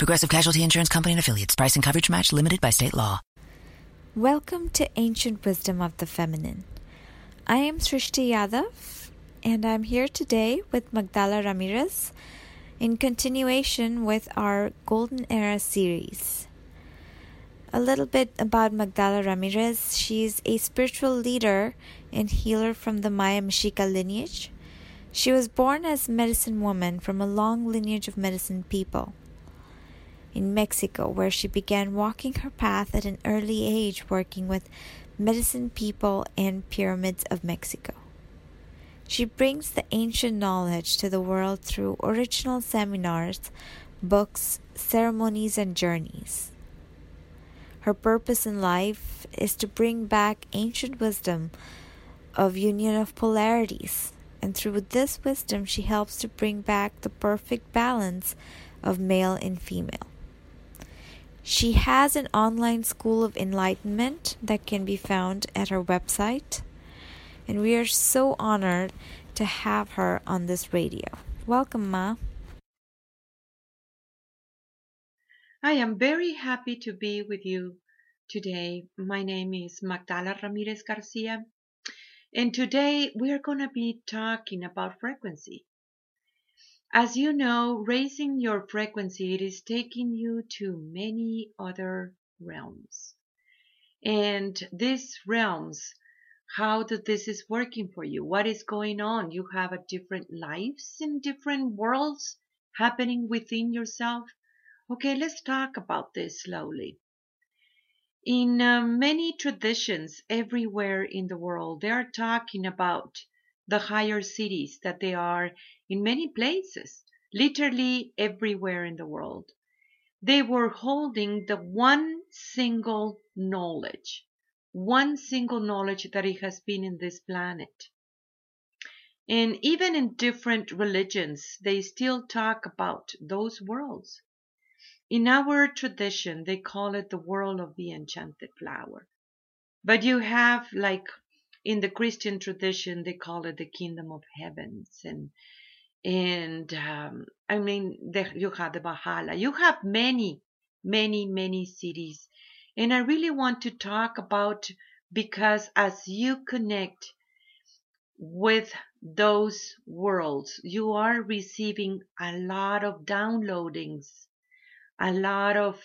Progressive Casualty Insurance Company and affiliates. Price and coverage match limited by state law. Welcome to Ancient Wisdom of the Feminine. I am Srishti Yadav, and I'm here today with Magdala Ramirez in continuation with our Golden Era series. A little bit about Magdala Ramirez. She's a spiritual leader and healer from the Maya Mexica lineage. She was born as medicine woman from a long lineage of medicine people in Mexico, where she began walking her path at an early age, working with medicine people and pyramids of Mexico. She brings the ancient knowledge to the world through original seminars, books, ceremonies, and journeys. Her purpose in life is to bring back ancient wisdom of union of polarities, and through this wisdom, she helps to bring back the perfect balance of male and female. She has an online school of enlightenment that can be found at her website, and we are so honored to have her on this radio. Welcome, Ma. I am very happy to be with you today. My name is Magdala Ramirez Garcia, and today we are going to be talking about frequency. As you know, raising your frequency it is taking you to many other realms. And these realms, how that this is working for you, what is going on? You have a different lives in different worlds happening within yourself. Okay, let's talk about this slowly. In uh, many traditions everywhere in the world, they are talking about the higher cities that they are in many places, literally everywhere in the world. They were holding the one single knowledge, one single knowledge that it has been in this planet. And even in different religions, they still talk about those worlds. In our tradition, they call it the world of the enchanted flower. But you have, like in the Christian tradition, they call it the kingdom of heavens. And and um, I mean, you have the Valhalla. You have many, many, many cities, and I really want to talk about because as you connect with those worlds, you are receiving a lot of downloadings, a lot of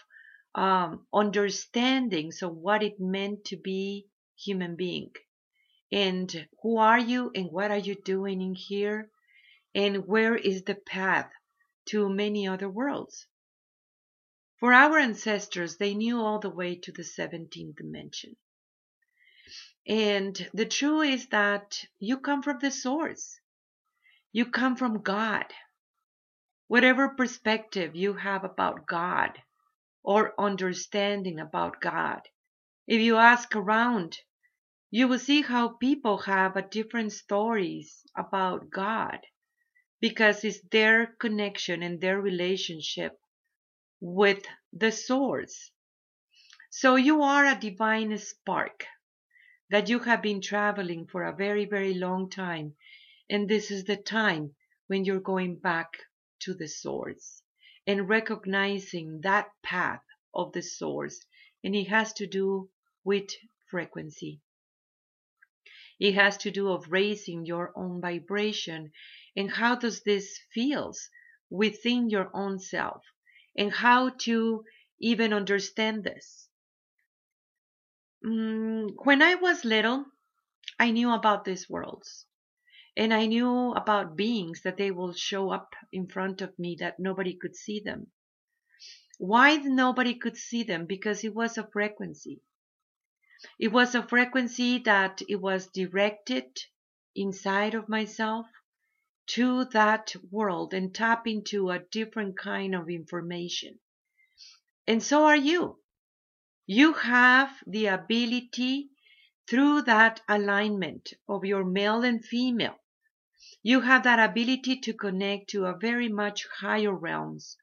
um, understandings of what it meant to be human being, and who are you, and what are you doing in here and where is the path to many other worlds? For our ancestors, they knew all the way to the 17th dimension. And the truth is that you come from the source. You come from God. Whatever perspective you have about God or understanding about God, if you ask around, you will see how people have different stories about God because it's their connection and their relationship with the source. So you are a divine spark that you have been traveling for a very, very long time. And this is the time when you're going back to the source and recognizing that path of the source. And it has to do with frequency. It has to do of raising your own vibration and how does this feels within your own self and how to even understand this. Mm, when I was little, I knew about these worlds and I knew about beings that they will show up in front of me that nobody could see them. Why nobody could see them? Because it was a frequency. It was a frequency that it was directed inside of myself to that world and tap into a different kind of information. And so are you. You have the ability through that alignment of your male and female. You have that ability to connect to a very much higher realms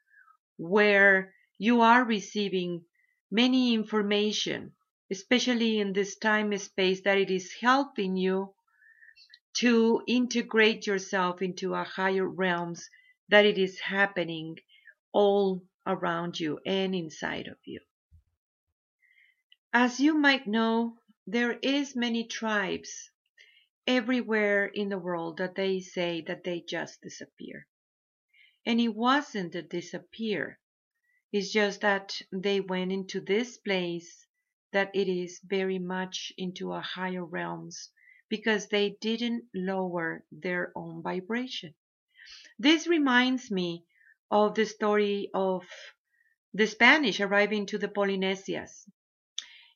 where you are receiving many information, especially in this time space that it is helping you to integrate yourself into a higher realms that it is happening all around you and inside of you. As you might know, there is many tribes everywhere in the world that they say that they just disappear. And it wasn't a disappear. It's just that they went into this place that it is very much into a higher realms because they didn't lower their own vibration. This reminds me of the story of the Spanish arriving to the Polynesias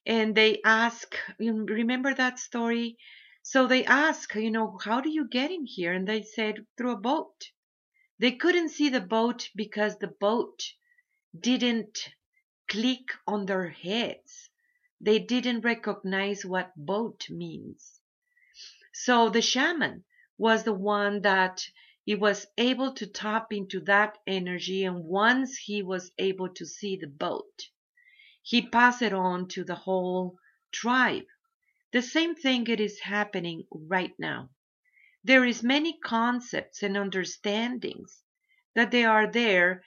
and they ask you remember that story? So they ask you know how do you get in here? And they said through a boat. They couldn't see the boat because the boat didn't click on their heads. They didn't recognize what boat means so the shaman was the one that he was able to tap into that energy and once he was able to see the boat he passed it on to the whole tribe. The same thing it is happening right now. There is many concepts and understandings that they are there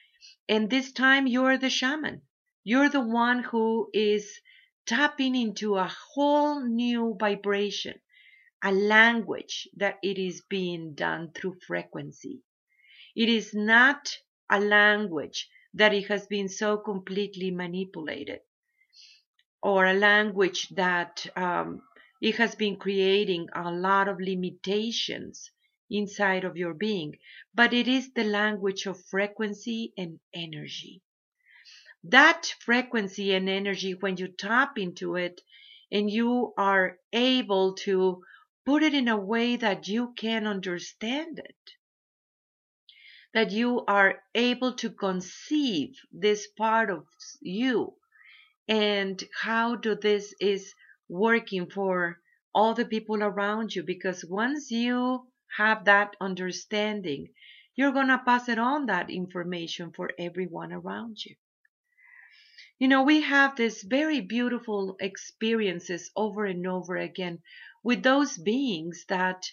and this time you're the shaman. You're the one who is tapping into a whole new vibration, a language that it is being done through frequency. It is not a language that it has been so completely manipulated or a language that um, it has been creating a lot of limitations inside of your being, but it is the language of frequency and energy. That frequency and energy, when you tap into it and you are able to put it in a way that you can understand it, that you are able to conceive this part of you. And how do this is working for all the people around you? Because once you have that understanding you're going to pass it on that information for everyone around you. You know we have this very beautiful experiences over and over again with those beings that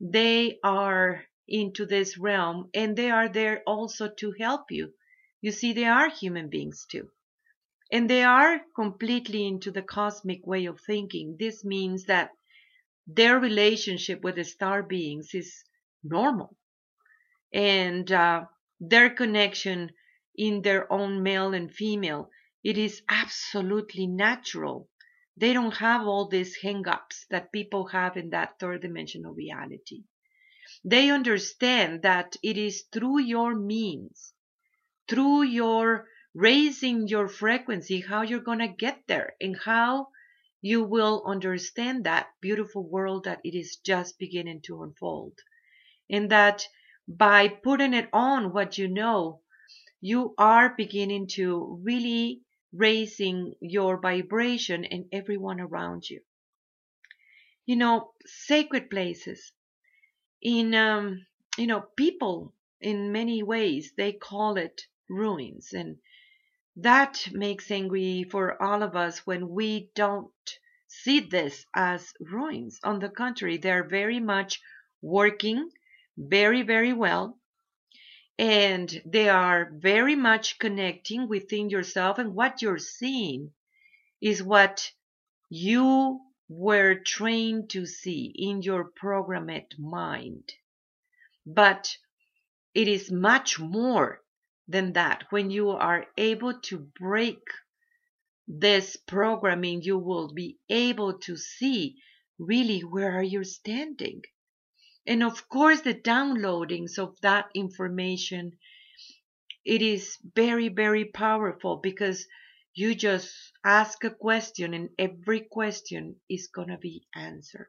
they are into this realm and they are there also to help you you see they are human beings too and they are completely into the cosmic way of thinking. This means that their relationship with the star beings is normal. And uh, their connection in their own male and female, it is absolutely natural. They don't have all these hang-ups that people have in that third dimensional reality. They understand that it is through your means, through your raising your frequency, how you're going to get there and how you will understand that beautiful world that it is just beginning to unfold. And that by putting it on what you know, you are beginning to really raising your vibration and everyone around you. You know, sacred places. In, um, you know, people in many ways, they call it ruins and that makes angry for all of us when we don't see this as ruins. On the contrary, they're very much working very, very well. And they are very much connecting within yourself. And what you're seeing is what you were trained to see in your programmed mind. But it is much more than that. When you are able to break this programming, you will be able to see really where are you standing. And of course, the downloadings of that information, it is very, very powerful because you just ask a question and every question is going to be answered.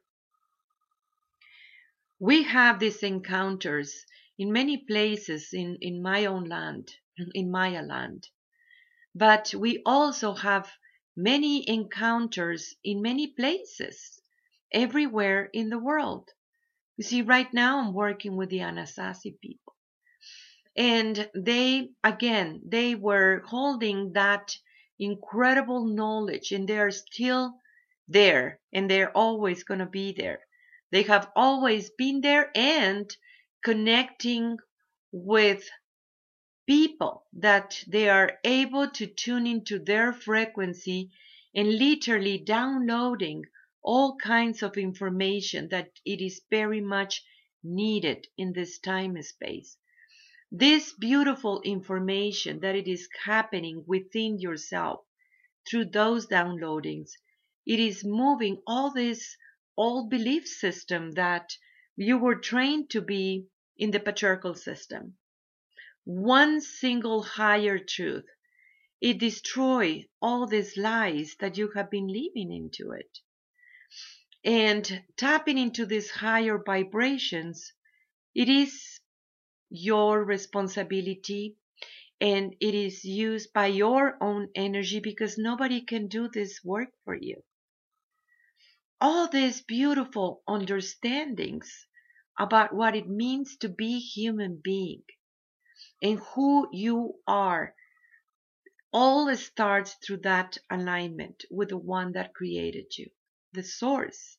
We have these encounters in many places in, in my own land, in Maya land. But we also have many encounters in many places, everywhere in the world. You see, right now I'm working with the Anasazi people. And they, again, they were holding that incredible knowledge and they're still there and they're always going to be there. They have always been there and connecting with people that they are able to tune into their frequency and literally downloading all kinds of information that it is very much needed in this time space. This beautiful information that it is happening within yourself through those downloadings, it is moving all this old belief system that you were trained to be in the patriarchal system one single higher truth. It destroys all these lies that you have been living into it. And tapping into these higher vibrations, it is your responsibility and it is used by your own energy because nobody can do this work for you. All these beautiful understandings about what it means to be human being and who you are all starts through that alignment with the one that created you, the source.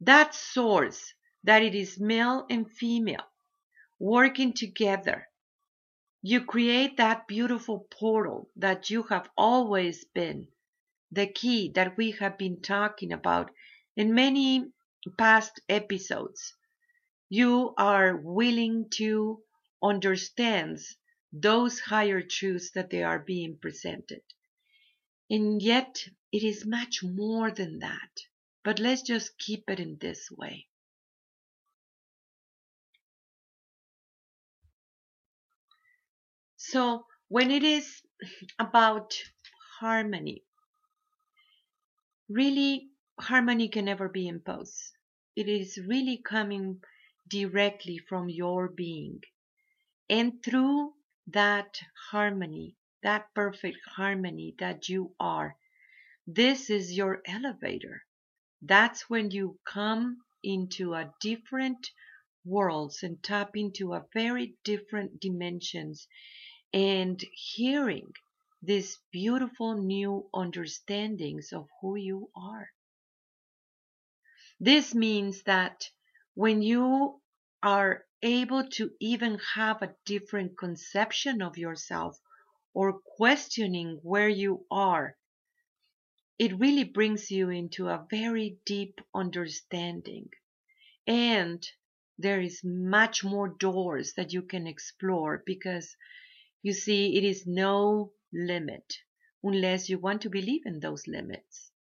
That source, that it is male and female working together. You create that beautiful portal that you have always been, the key that we have been talking about in many past episodes. You are willing to understand those higher truths that they are being presented. And yet, it is much more than that. But let's just keep it in this way. So, when it is about harmony, really, harmony can never be imposed. It is really coming directly from your being. And through that harmony, that perfect harmony that you are, this is your elevator. That's when you come into a different worlds and tap into a very different dimensions and hearing these beautiful new understandings of who you are. This means that when you are able to even have a different conception of yourself or questioning where you are, it really brings you into a very deep understanding. And there is much more doors that you can explore because you see, it is no limit unless you want to believe in those limits.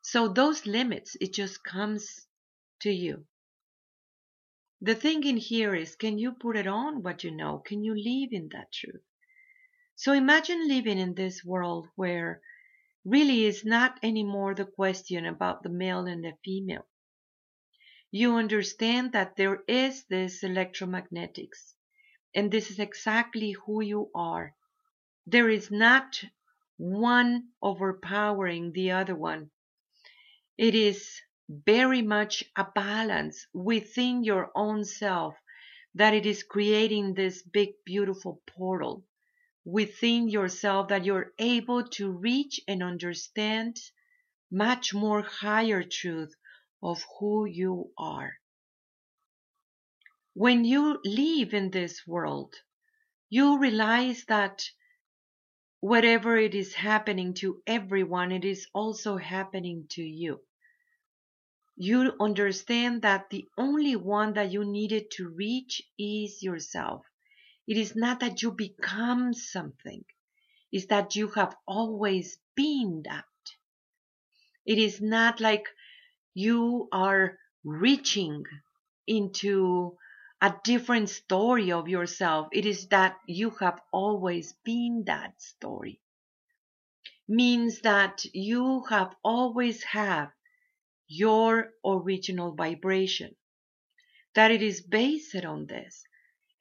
So those limits, it just comes to you. The thing in here is, can you put it on what you know? Can you live in that truth? So imagine living in this world where really is not anymore the question about the male and the female. You understand that there is this electromagnetics, and this is exactly who you are. There is not one overpowering the other one. It is very much a balance within your own self that it is creating this big beautiful portal within yourself that you're able to reach and understand much more higher truth of who you are. When you live in this world, you realize that whatever it is happening to everyone, it is also happening to you you understand that the only one that you needed to reach is yourself. It is not that you become something, it's that you have always been that. It is not like you are reaching into a different story of yourself. It is that you have always been that story. Means that you have always have your original vibration. That it is based on this.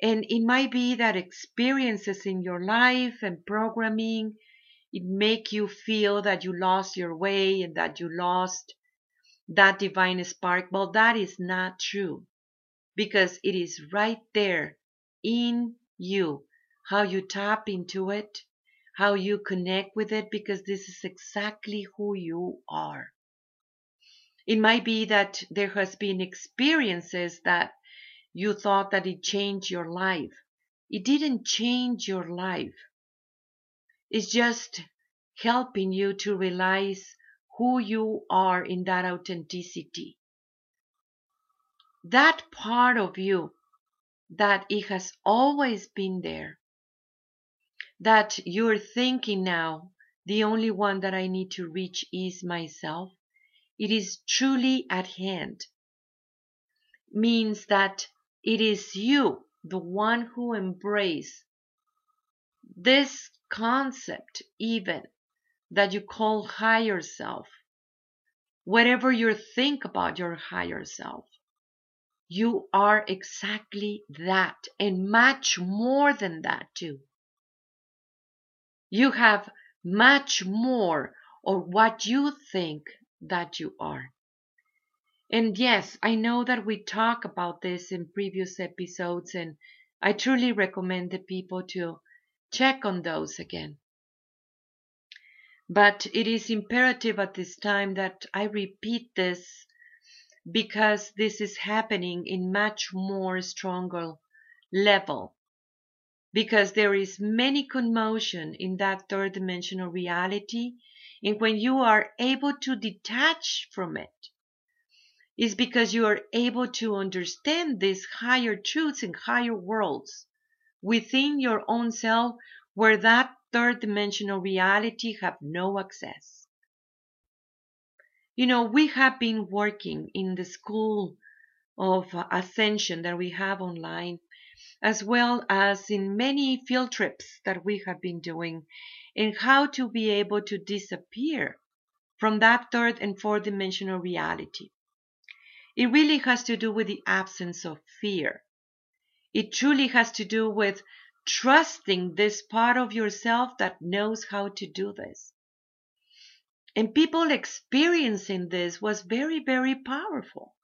And it might be that experiences in your life and programming, it make you feel that you lost your way and that you lost that divine spark. Well, that is not true because it is right there in you. How you tap into it, how you connect with it, because this is exactly who you are. It might be that there has been experiences that you thought that it changed your life. It didn't change your life. It's just helping you to realize who you are in that authenticity. That part of you that it has always been there, that you're thinking now, the only one that I need to reach is myself. It is truly at hand. Means that it is you, the one who embrace this concept even that you call higher self. Whatever you think about your higher self, you are exactly that and much more than that too. You have much more of what you think that you are. And yes, I know that we talk about this in previous episodes and I truly recommend the people to check on those again. But it is imperative at this time that I repeat this because this is happening in much more stronger level because there is many commotion in that third dimensional reality and when you are able to detach from it is because you are able to understand these higher truths and higher worlds within your own self where that third dimensional reality have no access. You know, we have been working in the school of ascension that we have online, as well as in many field trips that we have been doing, in how to be able to disappear from that third and fourth dimensional reality. It really has to do with the absence of fear. It truly has to do with trusting this part of yourself that knows how to do this. And people experiencing this was very, very powerful.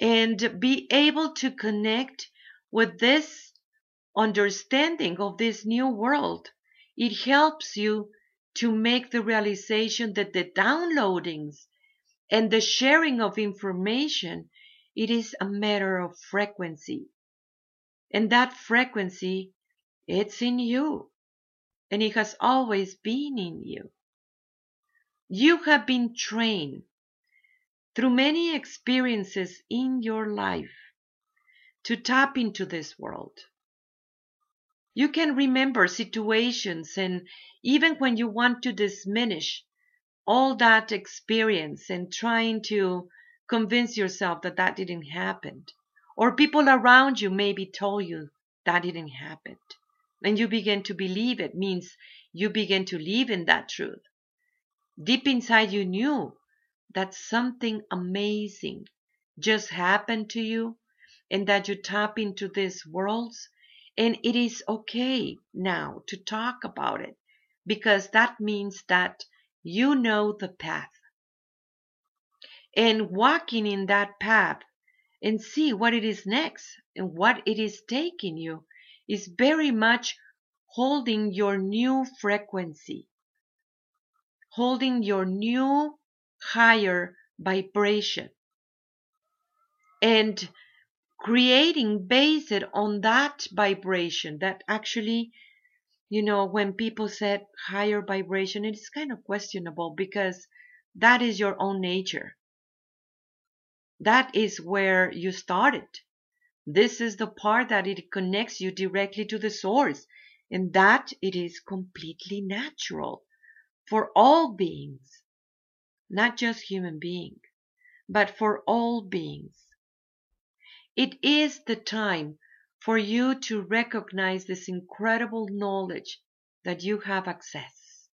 And be able to connect with this understanding of this new world, it helps you to make the realization that the downloadings and the sharing of information, it is a matter of frequency. And that frequency, it's in you. And it has always been in you. You have been trained through many experiences in your life to tap into this world. You can remember situations and even when you want to diminish all that experience and trying to convince yourself that that didn't happen. Or people around you maybe told you that didn't happen. And you begin to believe it means you begin to live in that truth. Deep inside you knew that something amazing just happened to you and that you tap into these worlds and it is okay now to talk about it because that means that you know the path. And walking in that path and see what it is next and what it is taking you is very much holding your new frequency, holding your new higher vibration, and creating based on that vibration that actually you know, when people said higher vibration, it is kind of questionable because that is your own nature. That is where you started. This is the part that it connects you directly to the source, and that it is completely natural for all beings, not just human beings, but for all beings. It is the time for you to recognize this incredible knowledge that you have access.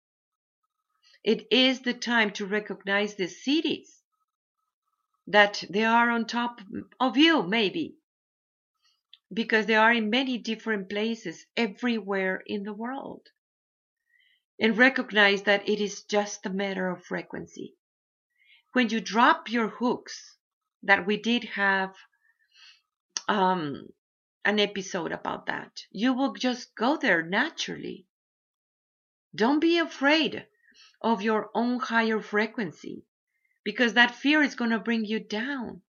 It is the time to recognize the cities that they are on top of you, maybe, because they are in many different places everywhere in the world. and recognize that it is just a matter of frequency. When you drop your hooks, that we did have um, an episode about that, you will just go there naturally. Don't be afraid of your own higher frequency because that fear is going to bring you down.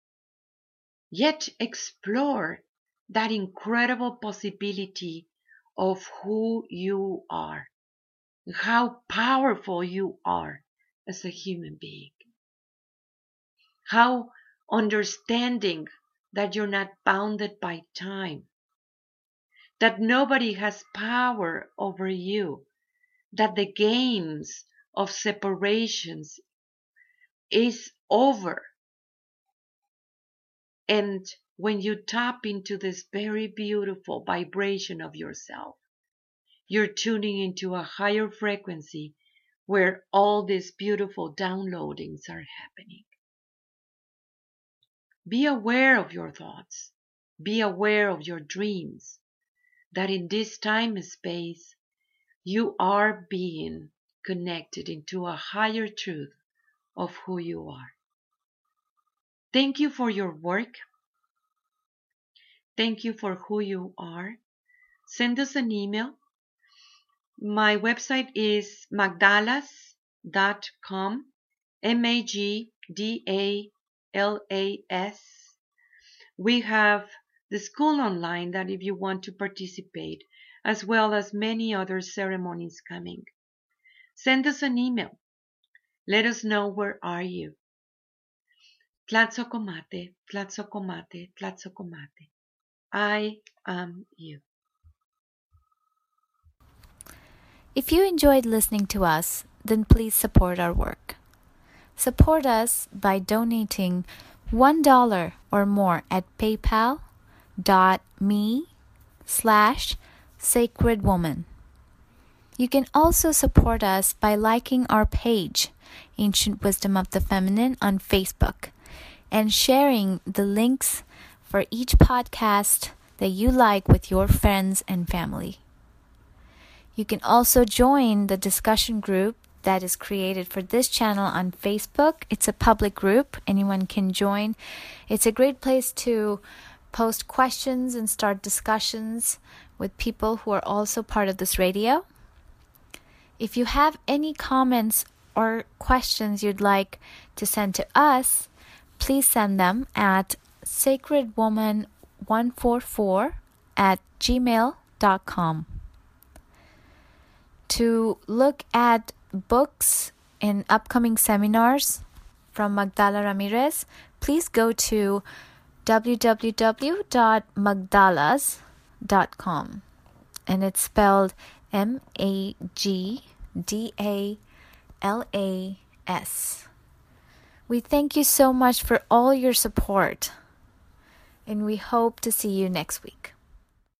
Yet explore that incredible possibility of who you are, how powerful you are as a human being, how understanding that you're not bounded by time, that nobody has power over you, that the games of separations is over. And when you tap into this very beautiful vibration of yourself, you're tuning into a higher frequency where all these beautiful downloadings are happening. Be aware of your thoughts. Be aware of your dreams. That in this time and space, you are being connected into a higher truth of who you are. Thank you for your work. Thank you for who you are. Send us an email. My website is magdalas.com, M A G D A L A S. We have the school online that if you want to participate, as well as many other ceremonies coming. Send us an email. Let us know where are you. Tlatzocomate, Tlatzocomate, Tlatzocomate. I am you. If you enjoyed listening to us, then please support our work. Support us by donating $1 or more at paypal.me slash sacred woman. You can also support us by liking our page, Ancient Wisdom of the Feminine, on Facebook and sharing the links for each podcast that you like with your friends and family. You can also join the discussion group that is created for this channel on Facebook. It's a public group, anyone can join. It's a great place to post questions and start discussions with people who are also part of this radio. If you have any comments or questions you'd like to send to us, please send them at sacredwoman144 at gmail.com. To look at books and upcoming seminars from Magdala Ramirez, please go to www.magdalas.com and it's spelled M A G D A L A S. We thank you so much for all your support, and we hope to see you next week.